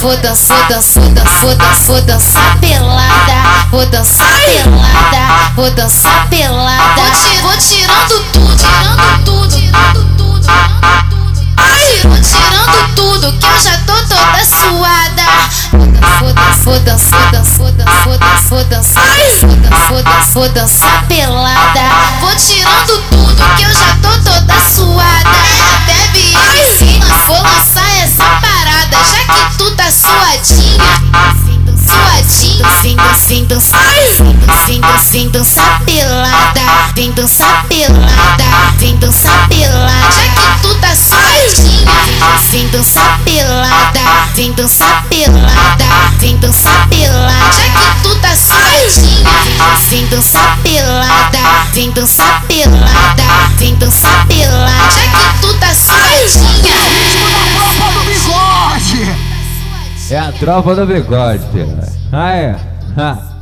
vou dançar, dançar, dançar, vou dançar pelada, vou dançar pelada, vou dançar pelada. Vou tirando tudo, tirando tudo, tirando tudo, tirando tudo, tirando tudo que eu já tô toda suada. Vou dançar, dançar, dançar, dançar, vou dançar, vou dançar, vou dançar pelada. Vou tirando tudo que eu já vem dançar, vem vem vem dançar pelada, vem dançar pelada, vem dançar pelada, já que tu tá suadinha. Vem dançar pelada, vem dançar pelada, vem dançar pelada, já que tu tá suadinha. Vem dançar pelada, vem dançar pelada, vem dançar pelada, já que tu tá bigode! É a tropa do bigode. Ah, é? Ha.